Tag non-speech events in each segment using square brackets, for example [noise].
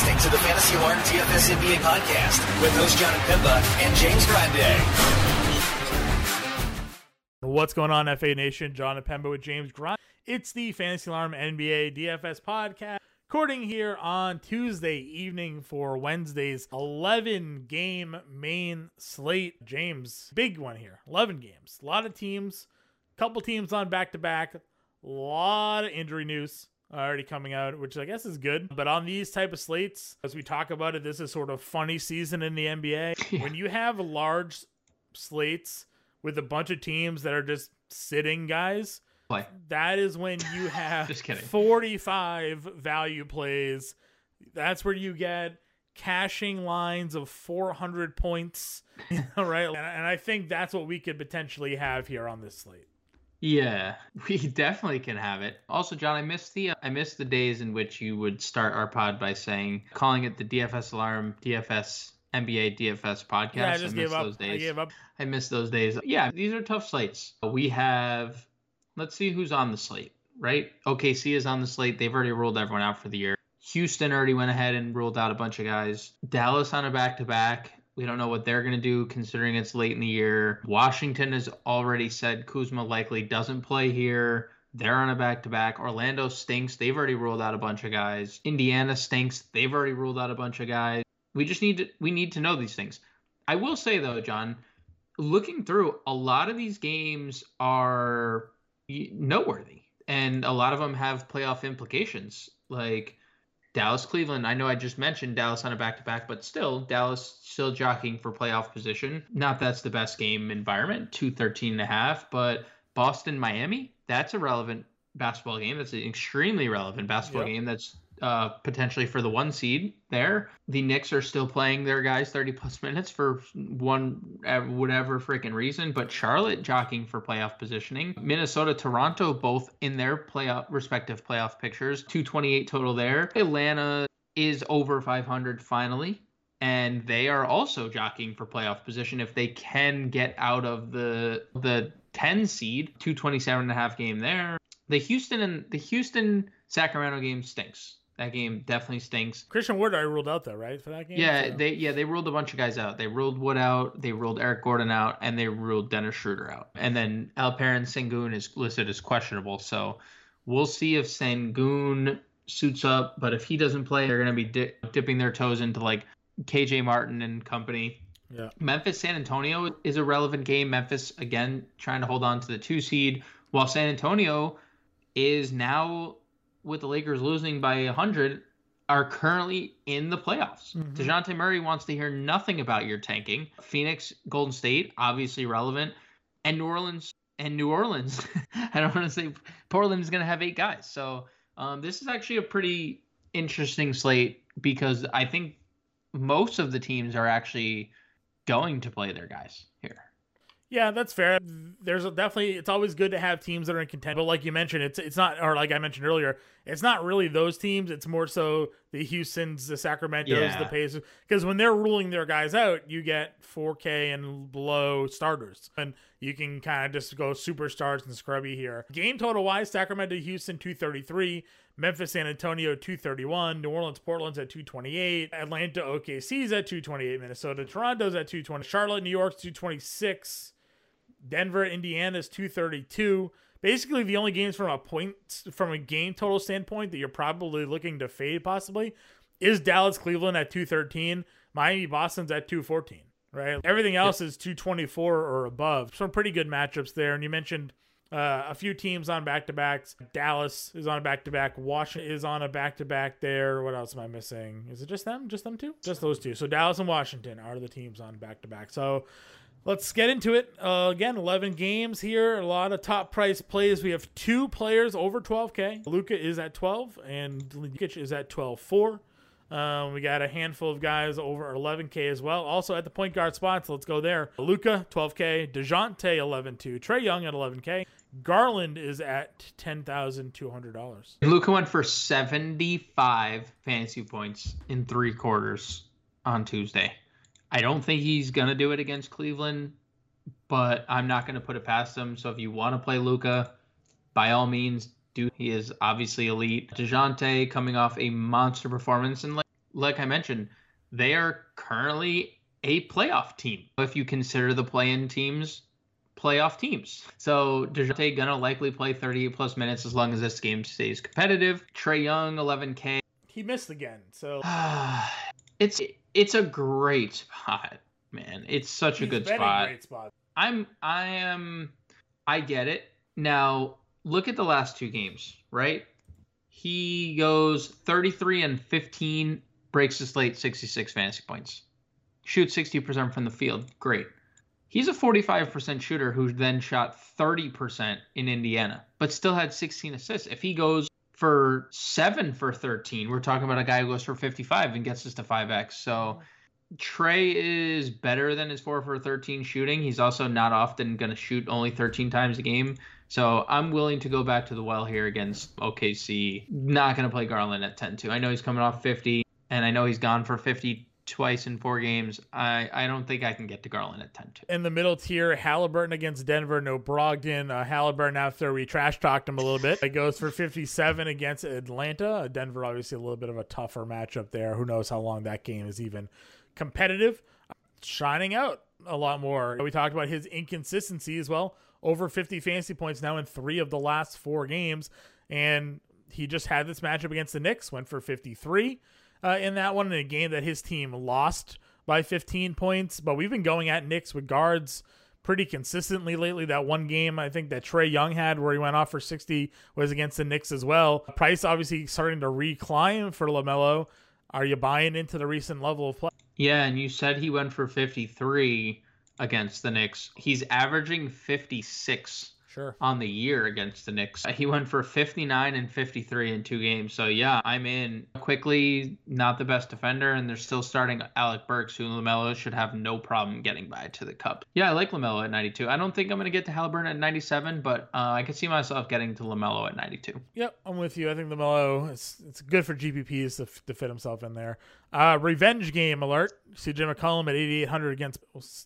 listening to the Fantasy Alarm DFS NBA podcast with host John Pimba and James Grande. What's going on, FA Nation? John Pemba with James Grande. It's the Fantasy Alarm NBA DFS podcast. Recording here on Tuesday evening for Wednesday's 11 game main slate. James, big one here. 11 games. A lot of teams, couple teams on back to back. A lot of injury news already coming out, which I guess is good. But on these type of slates, as we talk about it, this is sort of funny season in the NBA. [laughs] Yeah. When you have large slates with a bunch of teams that are just sitting guys, play. That is when you [laughs] have Just kidding. 45 value plays. That's where you get cashing lines of 400 points, [laughs] right? And, and I think that's what we could potentially have here on this slate. Yeah, [laughs] we definitely can have it. Also, John, I missed the uh, I missed the days in which you would start our pod by saying calling it the DFS alarm, DFS NBA DFS podcast. Yeah, I just I gave up. I gave up. I missed those days. Yeah, these are tough slates. We have let's see who's on the slate, right? OKC is on the slate. They've already ruled everyone out for the year. Houston already went ahead and ruled out a bunch of guys. Dallas on a back to back. We don't know what they're going to do considering it's late in the year. Washington has already said Kuzma likely doesn't play here. They're on a back to back. Orlando stinks. They've already ruled out a bunch of guys. Indiana stinks. They've already ruled out a bunch of guys. We just need to we need to know these things. I will say though, John, looking through a lot of these games are noteworthy, and a lot of them have playoff implications. Like Dallas, Cleveland. I know I just mentioned Dallas on a back to back, but still, Dallas still jockeying for playoff position. Not that's the best game environment, 213 and a half, but Boston, Miami, that's a relevant basketball game. That's an extremely relevant basketball yep. game. That's uh, potentially for the one seed there. The Knicks are still playing their guys 30 plus [laughs] minutes for one uh, whatever freaking reason, but Charlotte jockeying for playoff positioning. Minnesota, Toronto, both in their playoff respective playoff pictures. 228 total there. Atlanta is over 500 finally. And they are also jockeying for playoff position if they can get out of the the 10 seed, 227 and a half game there. The Houston and the Houston Sacramento game stinks. That game definitely stinks. Christian Wood I ruled out though, right? For that game? Yeah, so. they yeah, they ruled a bunch of guys out. They ruled Wood out, they ruled Eric Gordon out, and they ruled Dennis Schroeder out. And then Alperen Sengun is listed as questionable. So we'll see if Sengun suits up, but if he doesn't play, they're gonna be di- dipping their toes into like KJ Martin and company. Yeah. Memphis San Antonio is a relevant game. Memphis again trying to hold on to the two seed, while San Antonio is now with the Lakers losing by 100 are currently in the playoffs. mm hmm DeJounte Murray wants to hear nothing about your tanking. Phoenix, Golden State, obviously relevant. And New Orleans, and New Orleans, [laughs] I don't want to say Portland is going to have eight guys. So um, this is actually a pretty interesting slate because I think most of the teams are actually going to play their guys here. Yeah, that's fair. There's definitely it's always good to have teams that are in contention, but like you mentioned, it's it's not or like I mentioned earlier, it's not really those teams. It's more so the Houston's, the Sacramento's, yeah. the Pacers, because when they're ruling their guys out, you get 4K and below starters, and you can kind of just go superstars and scrubby here. Game total wise, Sacramento, Houston 233, Memphis, San Antonio 231, New Orleans, Portland's at 228, Atlanta, OKC's at 228, Minnesota, Toronto's at 220, Charlotte, New York's 226. Denver, Indiana's 232. Basically, the only games from a point from a game total standpoint that you're probably looking to fade possibly is Dallas, Cleveland at 213. Miami, Boston's at 214. Right. Everything else yep. is 224 or above. Some pretty good matchups there. And you mentioned uh, a few teams on back to backs. Dallas is on a back to back. Washington is on a back to back there. What else am I missing? Is it just them? Just them two? Just those two. So Dallas and Washington are the teams on back to back. So Let's get into it. Uh, again, 11 games here. A lot of top price plays. We have two players over 12K. Luka is at 12, and Jokic is at 12.4. Um, we got a handful of guys over 11K as well. Also at the point guard spots, let's go there. Luka, 12K. DeJounte, 11.2. Trae Young at 11K. Garland is at $10,200. Luka went for 75 fantasy points in three quarters on Tuesday. I don't think he's gonna do it against Cleveland, but I'm not gonna put it past him. So if you want to play Luka, by all means, do. He is obviously elite. Dejounte coming off a monster performance, and like like I mentioned, they are currently a playoff team. If you consider the play-in teams playoff teams. So DeJounte gonna likely play 38 plus minutes as long as this game stays competitive. Trae Young, 11K. He missed again, so [sighs] it's it's a great spot, man. It's such He's a good spot. A spot. I'm I am I get it. Now look at the last two games, right? He goes 33 and 15, breaks the slate 66 fantasy points. Shoots 60% from the field. Great. He's a 45% shooter who then shot 30% in Indiana, but still had 16 assists. If he goes for seven for 13, we're talking about a guy who goes for 55 and gets us to 5x. So Trae is better than his 4 for 13 shooting. He's also not often going to shoot only 13 times a game. So I'm willing to go back to the well here against OKC. Not going to play Garland at 10 2. I know he's coming off 50, and I know he's gone for 50 twice in four games. I, I don't think I can get to Garland at 10 2. In the middle tier, Halliburton against Denver, no Brogdon. Uh, Halliburton, after we trash talked him a little bit, it goes for 57 against Atlanta. Denver, obviously, a little bit of a tougher matchup there. Who knows how long that game is even competitive. Shining out a lot more. We talked about his inconsistency as well. Over 50 fantasy points now in three of the last four games. And he just had this matchup against the Knicks, went for 53 uh, in that one in a game that his team lost by 15 points. But we've been going at Knicks with guards pretty consistently lately. That one game I think that Trae Young had where he went off for 60 was against the Knicks as well. Price obviously starting to reclimb for LaMelo. Are you buying into the recent level of play? Yeah, and you said he went for 53 against the Knicks. He's averaging 56 sure. on the year against the Knicks. He went for 59 and 53 in two games. So yeah, I'm in. Quickly, not the best defender, and they're still starting Alec Burks, who Lamelo should have no problem getting by to the cup. Yeah, I like Lamelo at 92. I don't think I'm gonna get to Halliburton at 97, but uh, I could see myself getting to Lamelo at 92. Yep, I'm with you. I think Lamelo it's it's good for GPPs to, to fit himself in there. Uh, revenge game alert. CJ McCollum at 8,800 against.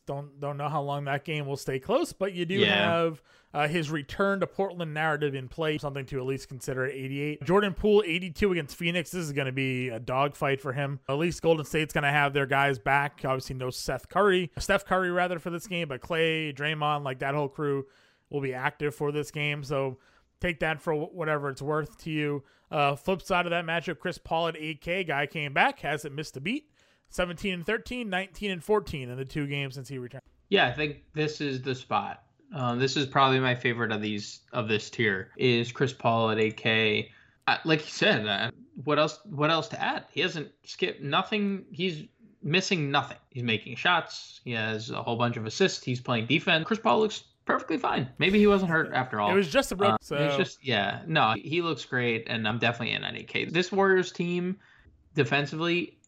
Don't don't know how long that game will stay close, but you do yeah. have uh, his return to Portland narrative in play, something to at least consider at 88. Jordan Poole, 82 against Phoenix. This is going to be a dogfight for him. At least Golden State's going to have their guys back. Obviously, no Seth Curry, Steph Curry rather for this game, but Clay, Draymond, like that whole crew will be active for this game. So take that for whatever it's worth to you. Uh, flip side of that matchup, Chris Paul at 8K. Guy came back, hasn't missed a beat. 17 and 13, 19 and 14 in the two games since he returned. Yeah, I think this is the spot. Uh, this is probably my favorite of these of this tier is Chris Paul at 8K. Uh, like you said, uh, what else? What else to add? He hasn't skipped nothing. He's missing nothing. He's making shots. He has a whole bunch of assists. He's playing defense. Chris Paul looks perfectly fine. Maybe he wasn't hurt after all. It was just a break. Uh, so. It was just yeah. No, he looks great, and I'm definitely in 8K. This Warriors team defensively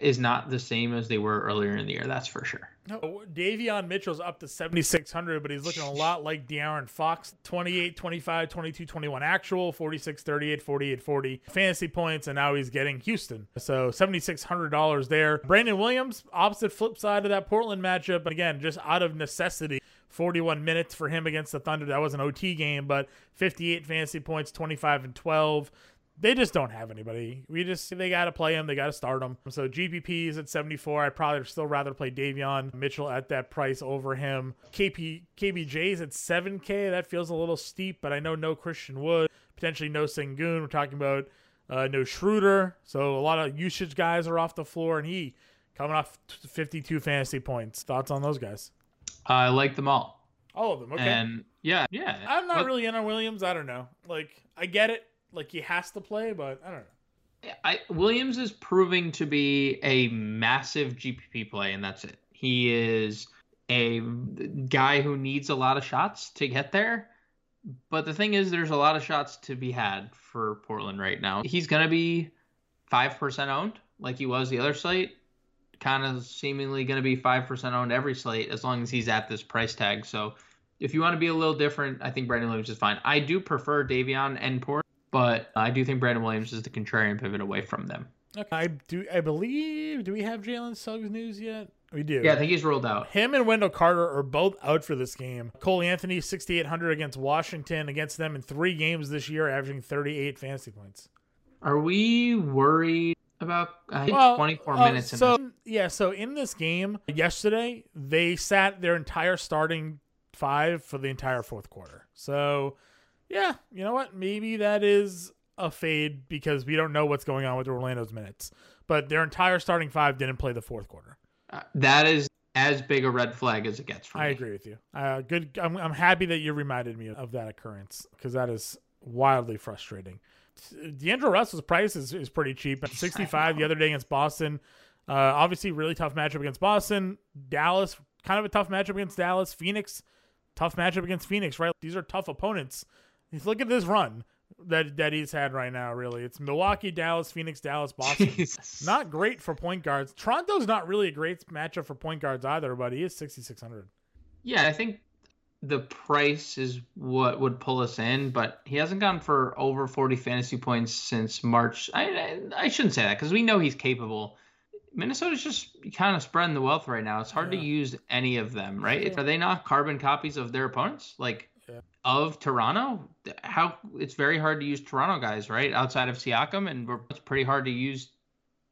is not the same as they were earlier in the year. That's for sure. No, Davion Mitchell's up to 7,600, but he's looking a lot like De'Aaron Fox 28, 25, 22, 21 actual, 46, 38, 48, 40 fantasy points, and now he's getting Houston. So $7,600 there. Brandon Williams, opposite flip side of that Portland matchup. Again, just out of necessity. 41 minutes for him against the Thunder. That was an OT game, but 58 fantasy points, 25 and 12 they just don't have anybody. We just they got to play him. They got to start him. So GPP is at 74. I'd probably still rather play Davion Mitchell at that price over him. KP KPJ is at 7K. That feels a little steep, but I know no Christian Wood, potentially no Sengun. We're talking about uh, no Schroeder. So a lot of usage guys are off the floor, and he coming off 52 fantasy points. Thoughts on those guys? I like them all. All of them. Okay. And yeah, yeah. I'm not really in on Williams. I don't know. Like I get it like he has to play, but I don't know. I, Williams is proving to be a massive GPP play, and that's it. He is a guy who needs a lot of shots to get there. But the thing is, there's a lot of shots to be had for Portland right now. He's going to be 5% owned, like he was the other slate. Kind of seemingly going to be 5% owned every slate as long as he's at this price tag. So if you want to be a little different, I think Brandon Williams is fine. I do prefer Davion and Port but I do think Brandon Williams is the contrarian pivot away from them. Okay. I do. I believe. Do we have Jalen Suggs news yet? We do. Yeah, I think he's rolled out. Him and Wendell Carter are both out for this game. Cole Anthony, 6,800 against Washington, against them in three games this year, averaging 38 fantasy points. Are we worried about I think well, 24 uh, minutes. so yeah, so in this game yesterday, they sat their entire starting five for the entire fourth quarter. So yeah, you know what? Maybe that is a fade because we don't know what's going on with Orlando's minutes. But their entire starting five didn't play the fourth quarter. Uh, that is as big a red flag as it gets for I me. agree with you. Uh, good. I'm, I'm happy that you reminded me of that occurrence because that is wildly frustrating. D'Angelo Russell's price is, is pretty cheap at 65 the other day against Boston. Uh, obviously, really tough matchup against Boston. Dallas, kind of a tough matchup against Dallas. Phoenix, tough matchup against Phoenix, right? These are tough opponents. Look at this run that that he's had right now. Really, it's Milwaukee, Dallas, Phoenix, Dallas, Boston. Jesus. Not great for point guards. Toronto's not really a great matchup for point guards either, but he is sixty six hundred. Yeah, I think the price is what would pull us in, but he hasn't gone for over forty fantasy points since March. I I, I shouldn't say that because we know he's capable. Minnesota's just kind of spreading the wealth right now. It's hard yeah. to use any of them, right? Are they not carbon copies of their opponents? Like of Toronto, how it's very hard to use Toronto guys, right? Outside of Siakam, and it's pretty hard to use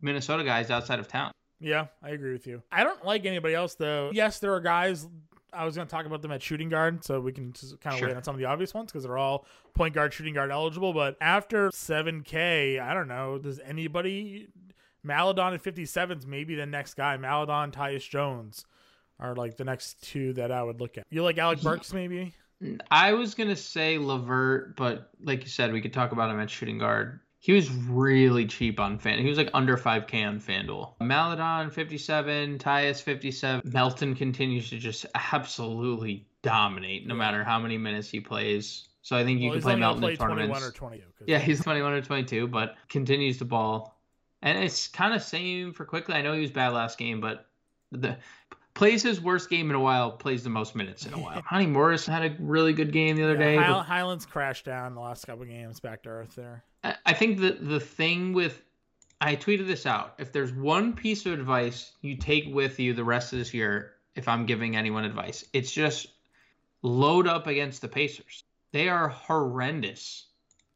Minnesota guys outside of town. Yeah, I agree with you. I don't like anybody else though. Yes, there are guys. I was going to talk about them at shooting guard, so we can just kind of sure. wait on some of the obvious ones because they're all point guard, shooting guard eligible. But after 7K, I don't know. Does anybody Maledon at 57s maybe the next guy? Maledon, Tyus Jones are like the next two that I would look at. You like Alec Burks maybe? I was gonna say LeVert, but like you said, we could talk about him at shooting guard. He was really cheap on Fan. He was like under 5K on FanDuel. Maledon 57, Tyus 57. Melton continues to just absolutely dominate no matter how many minutes he plays. So I think you well, can play Melton play in tournaments. 21 or 22. Yeah, he's 21 or 22, but continues to ball. And it's kind of same for quickly. I know he was bad last game, but the plays his worst game in a while, plays the most minutes in a while. [laughs] Monte Morris had a really good game the other yeah, day. High, Hyland's crashed down the last couple games, back to earth there. I think the the thing with I tweeted this out. If there's one piece of advice you take with you the rest of this year, if I'm giving anyone advice, it's just load up against the Pacers. They are horrendous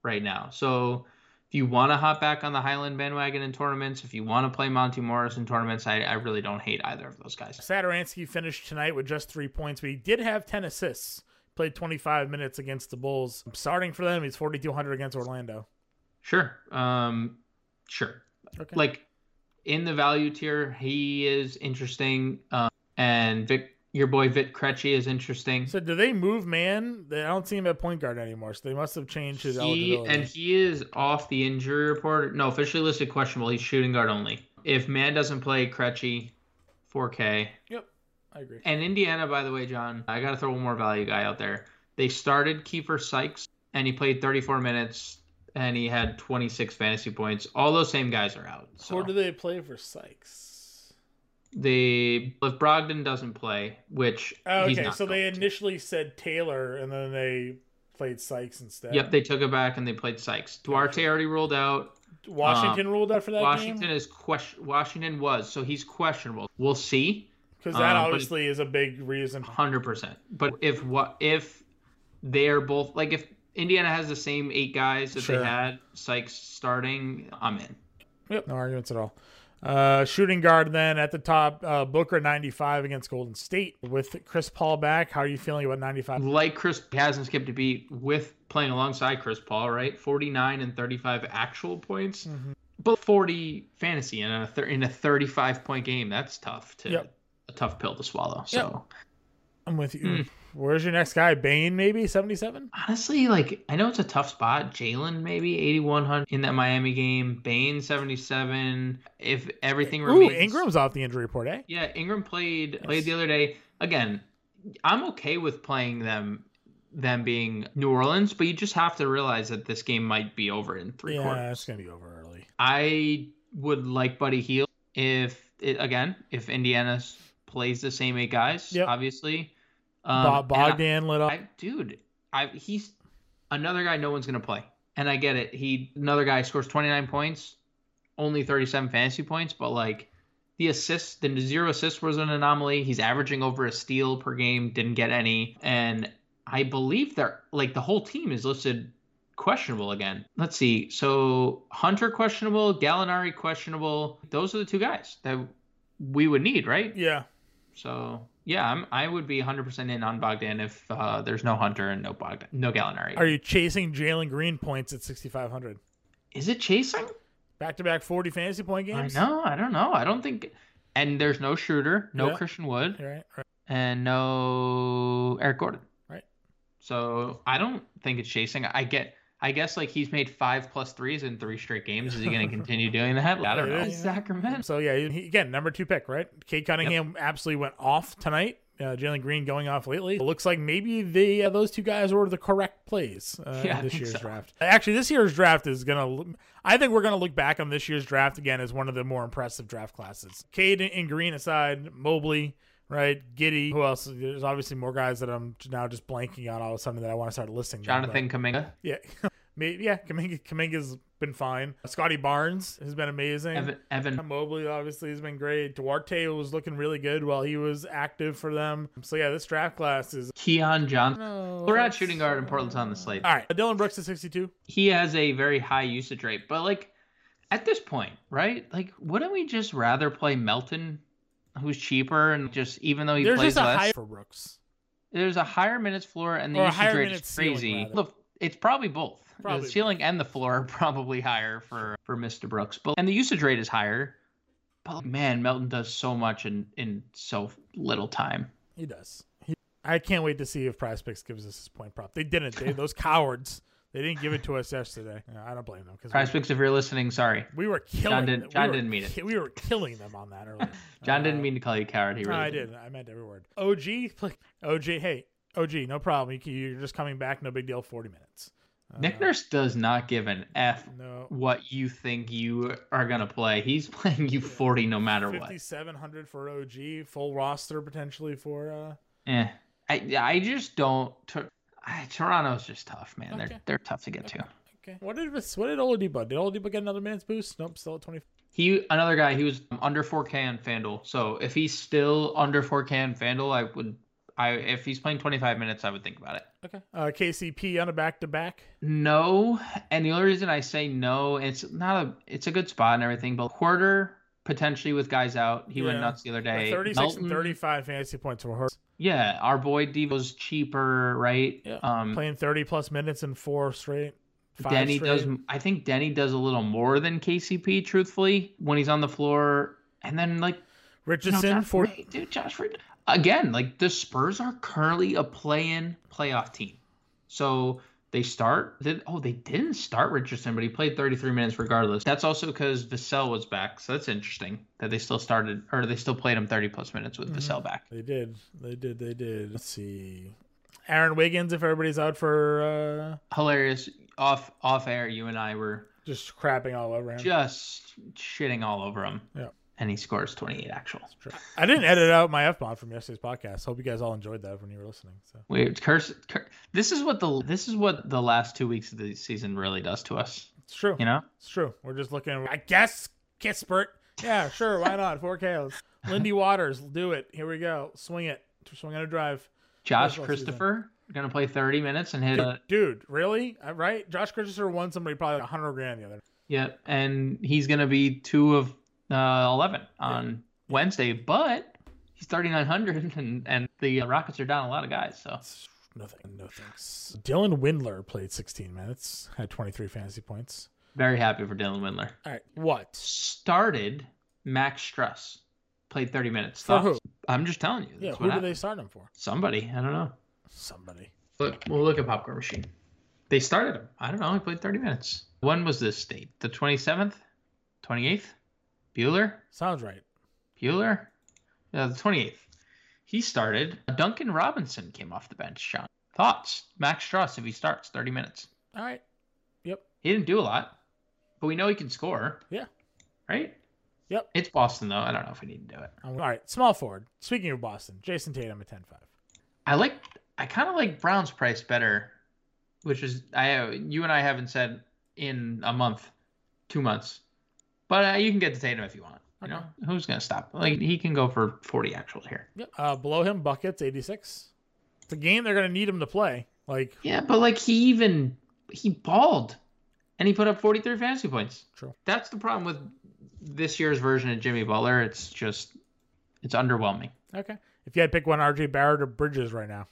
right now. So if you want to hop back on the Hyland bandwagon in tournaments, if you want to play Monte Morris in tournaments, I, I really don't hate either of those guys. Satoransky finished tonight with just three points, but he did have 10 assists. Played 25 minutes against the Bulls. Starting for them, he's 4,200 against Orlando. Sure. Um, sure. Okay. Like in the value tier, he is interesting. Um, and Vic your boy Vit Krejci is interesting. So do they move Mann? I don't see him at point guard anymore. So they must have changed his he, eligibility. And he is off the injury report. No, officially listed questionable. He's shooting guard only. If Mann doesn't play Krejci, 4K. Yep, I agree. And Indiana, by the way, John, I got to throw one more value guy out there. They started Keifer Sykes, and he played 34 minutes, and he had 26 fantasy points. All those same guys are out. So. Where do they play for Sykes? The if Brogdon doesn't play, which oh, okay, so they initially to. said Taylor and then they played Sykes instead. Yep, they took it back and they played Sykes. Duarte already ruled out. Washington um, ruled out for that. Washington game? is question. Washington was so he's questionable. We'll see. Because that um, obviously is a big reason. Hundred percent. But if what if they're both like if Indiana has the same eight guys that sure. they had Sykes starting, I'm in. Yep, no arguments at all. Uh, shooting guard then at the top, uh, Booker 95 against Golden State with Chris Paul back. How are you feeling about 95? Like Chris hasn't skipped a beat with playing alongside Chris Paul, right? 49 and 35 actual points, mm-hmm. but 40 fantasy in a th- in a 35 point game. That's tough to yep. a tough pill to swallow. So yep. I'm with you. Mm. Where's your next guy? Bane, maybe 77? Honestly, like, I know it's a tough spot. Jalen, maybe 8,100 in that Miami game. Bane, 77. If everything remains. Ooh, Ingram's off the injury report, eh? Yeah, Ingram played yes. played the other day. Again, I'm okay with playing them them being New Orleans, but you just have to realize that this game might be over in three yeah, quarters. Yeah, it's gonna be over early. I would like Buddy Hield if it, again if Indiana plays the same eight guys, yep. obviously. Um, Bogdan lit up. I, dude, I, he's another guy no one's gonna play, and I get it. He another guy scores 29 points, only 37 fantasy points, but like the assists, the zero assists was an anomaly. He's averaging over a steal per game, didn't get any, and I believe they're like the whole team is listed questionable again. Let's see. So Hunter questionable, Gallinari questionable. Those are the two guys that we would need, right? Yeah. So yeah, I'm, I would be 100% in on Bogdan if uh, there's no Hunter and no Bogdan, no Gallinari. Are you chasing Jalen Green points at 6,500? Is it chasing? Back to back 40 fantasy point games? I know. I don't know. I don't think. And there's no shooter, no Yeah. Christian Wood, Right, right. and no Eric Gordon. Right. So I don't think it's chasing. I get. I guess like he's made five plus threes in three straight games. Is he going [laughs] to continue doing that? I don't know. Yeah. Sacramento. So yeah, he, again, number two pick, right? Cade Cunningham absolutely went off tonight. Uh, Jalen Green going off lately. It looks like maybe the uh, those two guys were the correct plays uh, [laughs] Yeah, in this year's so. draft. Actually, this year's draft is gonna. I think we're gonna look back on this year's draft again as one of the more impressive draft classes. Cade and- and Green aside, Mobley, right? Giddey. Who else? There's obviously more guys that I'm now just blanking on all of a sudden that I want to start listing. them, but- Jonathan Kuminga. yeah, [laughs] Maybe, yeah. Kuminga, Kuminga's been fine. Scottie Barnes has been amazing. Evan, Evan Mobley obviously has been great. Duarte was looking really good while he was active for them. So yeah, this draft class is. Keon Johnson. No, We're at shooting guard and Portland's on the slate. All right, Dillon Brooks is 62. He has a very high usage rate, but like at this point, right? Like, wouldn't we just rather play Melton, who's cheaper and just even though he There's plays less, high for Brooks. there's a higher minutes floor and the Or usage rate is crazy. Look, it's probably both. Probably the ceiling and the floor are [laughs] probably higher for for Mr. Brooks, but and the usage rate is higher. But man, Melton does so much in in so little time. He does. He, I can't wait to see if Prize Picks gives us his point prop. They didn't. They [laughs] those cowards. They didn't give it to us yesterday. Yeah, I don't blame them because Prize Picks, if you're listening, sorry. we, were killing. didn't- we John were didn't mean it. We were killing them on that earlier. [laughs] John Uh, didn't mean to call you a coward. He No, really I did. did. I meant every word. OG, OG. Hey, OG, no problem. You- You're just coming back. No big deal. Forty minutes. Uh, Nick Nurse does not give an F No. what you think you are gonna play. He's [laughs] playing you 40 no matter what. Fifty-seven hundred for OG. Full roster potentially for. uh Eh. I I just don't. Tor- I- Toronto's just tough, man. Okay. They're they're tough to get to. Okay. What did this, what did Oladipo? Did Oladipo get another minutes boost? Nope. Still at twenty. He another guy. He was under 4K on Fanduel. So if he's still under 4K on Fanduel, I would. I if he's playing 25 minutes, I would think about it. Okay. Uh, KCP on a back-to-back. No, and the only reason I say no, it's not a. It's a good spot and everything, but quarter potentially with guys out. He went nuts the other day. 36 Melton- and 35 fantasy points for her. Yeah, our boy Devo's cheaper, right? Yeah. Um, Playing 30 plus minutes in four straight. Five Denny straight. does. I think Denny does a little more than KCP, truthfully, when he's on the floor. And then like you know, Richardson for dude, Josh. Again, like the Spurs are currently a play-in playoff team, so they start. Did, oh, they didn't start Richardson, but he played 33 minutes regardless. That's also because Vassell was back, so that's interesting that they still started or they still played him 30 plus minutes with Vassell back. They did. They did. They did. Let's see. Aaron Wiggins, if everybody's out for uh, Hilarious. Off off air, you and I were just crapping all over him. just shitting all over him. Yeah. And he scores 28 actual. I didn't edit out my F bomb from yesterday's podcast. Hope you guys all enjoyed that when you were listening. So Wait, curse, cur This is what the this is what the last two weeks of the season really does to us. it's true. You know, It's true. We're just looking. I guess Kispert. Yeah, sure. Why not? 4K. Lindy Waters, do it. Here we go. Swing it. Swing on a drive. Josh Christopher gonna play 30 minutes and hit a Dude, really? Uh, Right? Josh Christopher won somebody probably like 100 grand the other. yeah, and he's gonna be two of uh, 11 on Wednesday, but he's 3,900 [laughs] and and the Rockets are down a lot of guys. So nothing, no thanks. Dylan Windler played 16 minutes, had 23 fantasy points. very happy for Dylan Windler. All right, what? Started Max Strus, played 30 minutes. For who? I'm just telling you. Yeah, who do they start him for? Somebody, I don't know. Somebody. Look, we'll look at Popcorn Machine. They started him. I don't know. He played 30 minutes. When was this date? The 27th? 28th? Bueller? Sounds right. Bueller? Yeah, the 28th. He started. Duncan Robinson came off the bench, Sean. Thoughts? Max Strus, if he starts 30 minutes. All right. Yep. He didn't do a lot, but we know he can score, Yeah. right? Yep. It's Boston, though. I don't know if we need to do it. All right. Small forward. Speaking of Boston, Jayson Tatum at 10 5. I like. I kind of like Brown's price better, which is I. You and I haven't said in a month, two months, but uh, you can get to Tatum if you want. You know who's gonna stop? Like he can go for forty actual here. Yep. Uh, below him, Buckets, 86. It's a game they're going to need him to play. Like, Yeah, but like he even he balled, and he put up 43 fantasy points. True. That's the problem with this year's version of Jimmy Butler. It's just it's underwhelming. Okay. If you had to pick one, RJ Barrett or Bridges right now.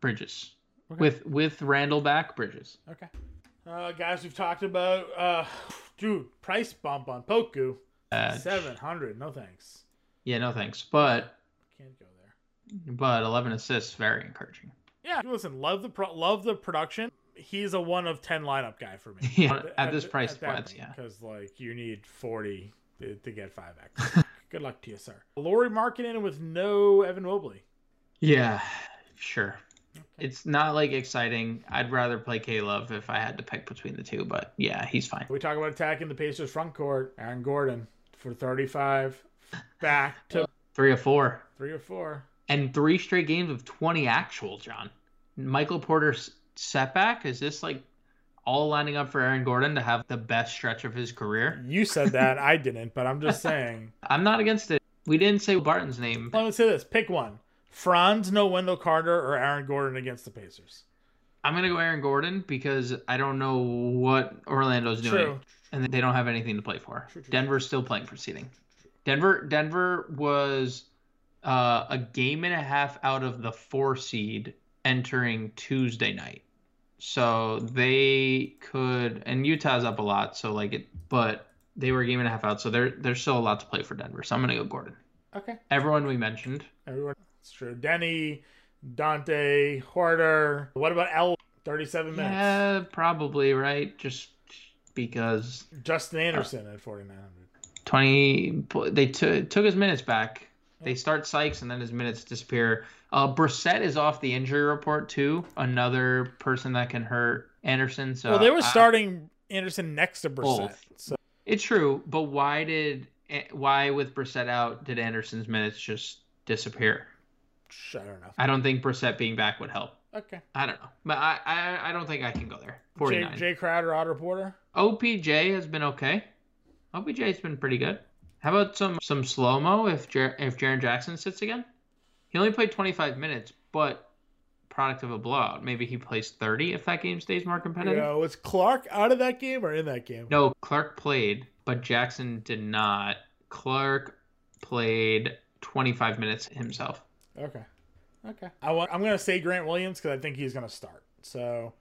Bridges. Okay. With with Randle back, Bridges. Okay. Uh, guys, we've talked about, uh, dude, price bump on Poku. Uh, 700. No thanks. Yeah, no thanks. But Can't go there. but 11 assists, very encouraging. Yeah, listen, love the pro- love the production. He's a one of ten lineup guy for me. [laughs] Yeah, at this price point, yeah. Because like you need forty to, to get five X. [laughs] Good luck to you, sir. Lauri Markkanen with no Evan Mobley. Yeah, sure. It's not like exciting. I'd rather play K Love if I had to pick between the two, but yeah, he's fine. We talk about attacking the Pacers front court. Aaron Gordon for thirty-five, back [laughs] to Three or four. three or four. And three straight games of 20 actual, John. Michael Porter's setback? Is this like all lining up for Aaron Gordon to have the best stretch of his career? You said that, [laughs] I didn't, but I'm just saying. I'm not against it. We didn't say Barton's name. Let me say this: pick one. Franz, no Wendell Carter, or Aaron Gordon against the Pacers. I'm going to go Aaron Gordon because I don't know what Orlando's doing. True. And they don't have anything to play for. True, true, Denver's still playing for seeding. Denver Denver was uh, a game and a half out of the four seed entering Tuesday night. So they could and Utah's up a lot, so like it but they were a game and a half out, so there there's still a lot to play for Denver. So I'm gonna go Gordon. Okay. Everyone we mentioned. Everyone, it's true. Denny, Dante, Hoarder. What about L? Thirty-seven minutes. Yeah, probably, right? Just because Justin Anderson at forty-nine hundred. 20 they took took his minutes back. They start Sykes and then his minutes disappear. Uh Brissett is off the injury report too. Another person that can hurt Anderson. So Well, they were I- starting Anderson next to Brissett. Both. So It's true, but why did why with Brissett out did Anderson's minutes just disappear? I don't know. I don't think Brissett being back would help. Okay. I don't know, but I I, I don't think I can go there. Forty nine. Jay Crowder, Otto Porter. OPJ has been okay. OPJ's been pretty good. How about some some slow mo if Jer- if Jaren Jackson sits again? He only played 25 minutes, but product of a blowout. Maybe he plays 30 if that game stays more competitive. Yeah, was Clarke out of that game or in that game? No, Clarke played, but Jackson did not. Clarke played 25 minutes himself. Okay. Okay. I want, I'm going to say Grant Williams because I think he's going to start. So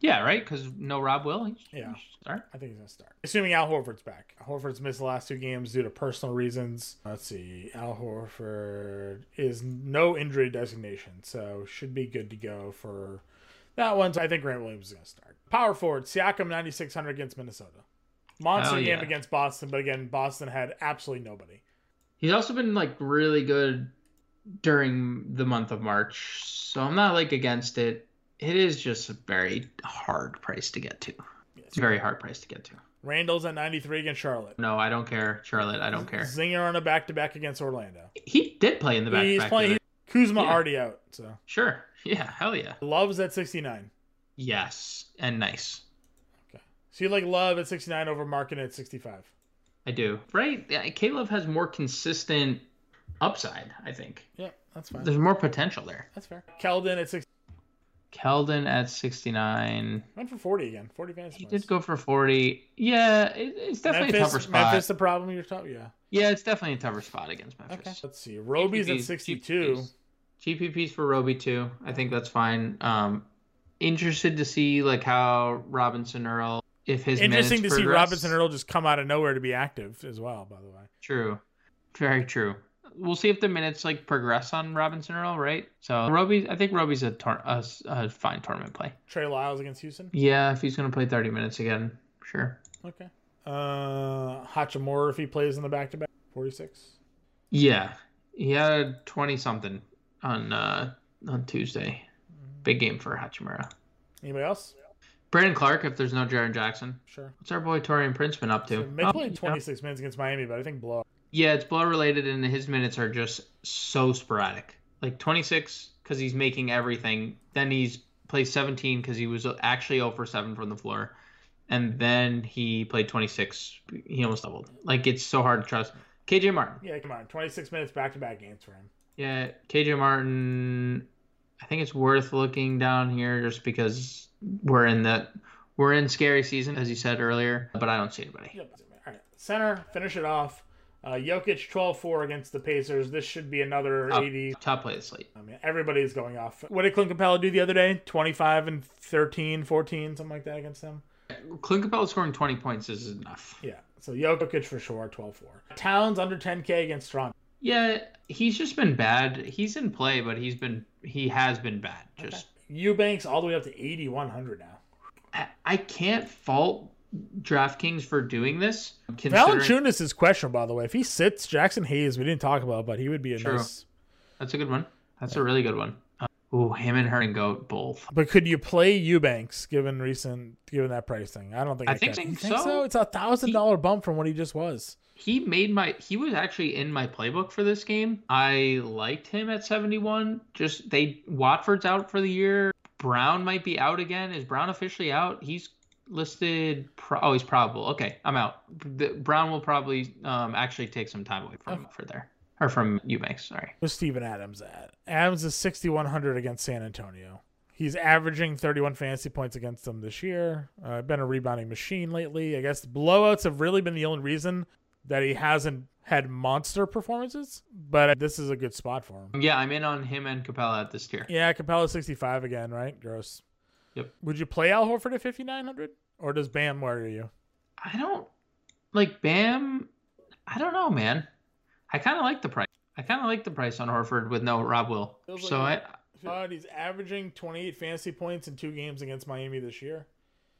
Yeah, right? Because no Rob Will. He should- Yeah. he Start. I think he's going to start. Assuming Al Horford's back. Horford's missed the last two games due to personal reasons. Let's see. Al Horford is no injury designation, so should be good to go for that one. So I think Grant Williams is going to start. Power forward, Siakam 9,600 against Minnesota. Monster Hell game against Boston, but again, Boston had absolutely nobody. He's also been like really good during the month of March, so I'm not like against it. It is just a very hard price to get to. It's a very hard price to get to. Randle's at 93 against Charlotte. No, I don't care, Charlotte. I don't care. Zinger on a back to back against Orlando. He did play in the back. He's back playing. Kuzma Yeah. already out. So Sure. Yeah. Hell yeah. Love's at 69. Yes, and nice. Okay. So you like Love at 69 over Markin at 65. I do. Right. Yeah, Caleb has more consistent upside. I think Yeah, that's fine. there's more potential there. That's fair. Keldon at 60. Keldon at 69. Went for 40 again. 40 fantasy He points. did go for 40. Yeah, it, it's definitely a tougher spot. Memphis the problem you're talking Yeah. Yeah, it's definitely a tougher spot against Memphis. Okay. Let's see. Roby's at 62. GPPs for Roby too. I think that's fine. Um, interested to see like how Robinson Earl if his Interesting to minutes see. Robinson Earl just come out of nowhere to be active as well, by the way. True, very true. We'll see if the minutes like progress on Robinson Earl, right? So Roby, I think Roby's a, tor- a, a fine tournament play. Trey Lyles against Houston. Yeah, if he's gonna play 30 minutes again, sure. Okay. Uh, Hachimura if he plays in the back to back. 46. Yeah, he had 20 something on uh on Tuesday. Big game for Hachimura. Anybody else? Brandon Clarke, if there's no Jaren Jackson. Sure. What's our boy Taurean Prince been up to? So they Oh, played yeah. 26 minutes against Miami, but I think blow. Yeah, it's blood related, and his minutes are just so sporadic. Like 26 because he's making everything. Then he's plays 17 because he was actually 0 for 7 from the floor, and then he played 26. He almost doubled. Like it's so hard to trust. KJ Martin. Yeah, come on. 26 minutes back to back games for him. Yeah, KJ Martin. I think it's worth looking down here just because we're in that We're in scary season, as you said earlier, but I don't see anybody. Yep. All right. Center, finish it off. Uh, Jokic 12-4 against the Pacers. This should be another Top, 80. top play of the slate. I mean, everybody's going off. What did Clint Capela do the other day? 25 and 13, 14, something like that against them. Clint Capela scoring 20 points is enough. Yeah. So Jokic for sure, 12-4. Towns under 10K against Toronto. Yeah, he's just been bad. He's in play, but he's been he has been bad. Just Eubanks all the way up to 8100 now. I, I can't fault DraftKings for doing this. considering- Valanciunas is questionable, by the way. If he sits, Jaxson Hayes, we didn't talk about, but he would be a True. nice. That's a good one. That's a really good one. Uh, ooh, him and Hernangomez both. But could you play Eubanks given recent, given that pricing? I don't think I I, think can. So. think so. It's a thousand dollar bump from what he just was. He made my he was actually in my playbook for this game. I liked him at 71. Just they Watford's out for the year. Brown might be out again. Is Brown officially out? He's listed pro- oh he's probable. Okay, I'm out. The, Brown will probably um actually take some time away from for there. Or from Eubanks, sorry. Where's Steven Adams at? Adams is 6,100 against San Antonio. He's averaging 31 fantasy points against them this year. Uh, been a rebounding machine lately. I guess blowouts have really been the only reason that he hasn't had monster performances, but this is a good spot for him. Yeah, I'm in on him and Capela at this tier. Yeah, Capela 65 again, right? Gross. Yep. Would you play Al Horford at 5,900? Or does Bam worry you? I don't like Bam. I don't know, man. I kind of like the price. I kind of like the price on Horford with no Rob Will. So like I, God, he's averaging 28 fantasy points in two games against Miami this year.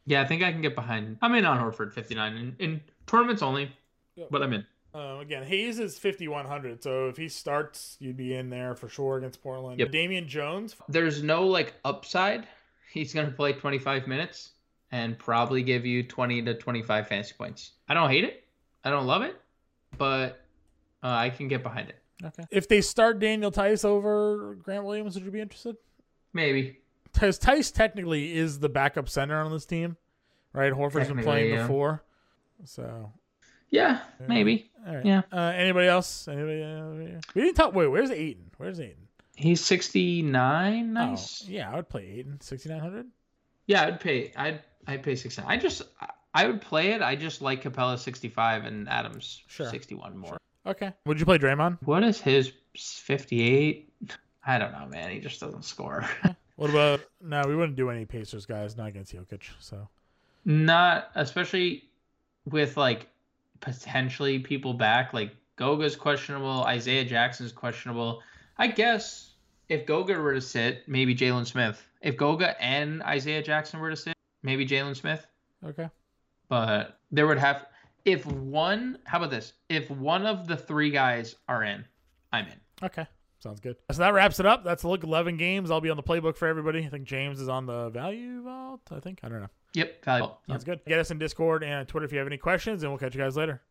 yeah, I think I can get behind. I'm in on Horford 59 in, in tournaments only, Yep. but I'm in. Um, again, Hayes is 5,100, so if he starts, you'd be in there for sure against Portland. Yep. Damian Jones, There's no like upside. He's gonna play 25 minutes and probably give you 20 to 25 fantasy points. I don't hate it. I don't love it, but uh, I can get behind it. okay. If they start Daniel Theis over Grant Williams, would you be interested? Maybe. Theis, Theis technically is the backup center on this team, right? Horford's been playing yeah. before, so Yeah, maybe. all right. Yeah. Uh, anybody else? Anybody? Uh, we didn't talk. Wait, where's Ayton? Where's Ayton? He's 69. Nice. Oh, yeah, I would play Ayton. 6,900. Yeah, I'd pay. I'd I'd pay sixty. I just I would play it. I just like Capela sixty five and Adams Sure. sixty one more. Okay. Would you play Draymond? What is his fifty eight? I don't know, man. He just doesn't score. [laughs] What about? No, we wouldn't do any Pacers guys, not against Jokic. So Not especially with like potentially people back. Like Goga's questionable. Isaiah Jackson's questionable. I guess if Goga were to sit, maybe Jalen Smith. If Goga and Isaiah Jackson were to sit, maybe Jalen Smith. okay. but there would have if one how about this if one of the three guys are in i'm in Okay. Sounds good. So that wraps it up. That's a look 11 games. I'll be on the playbook for everybody. I think James is on the value vault. I think. I don't know. yep valuable Sounds good. Get us in Discord and Twitter if you have any questions, and we'll catch you guys later.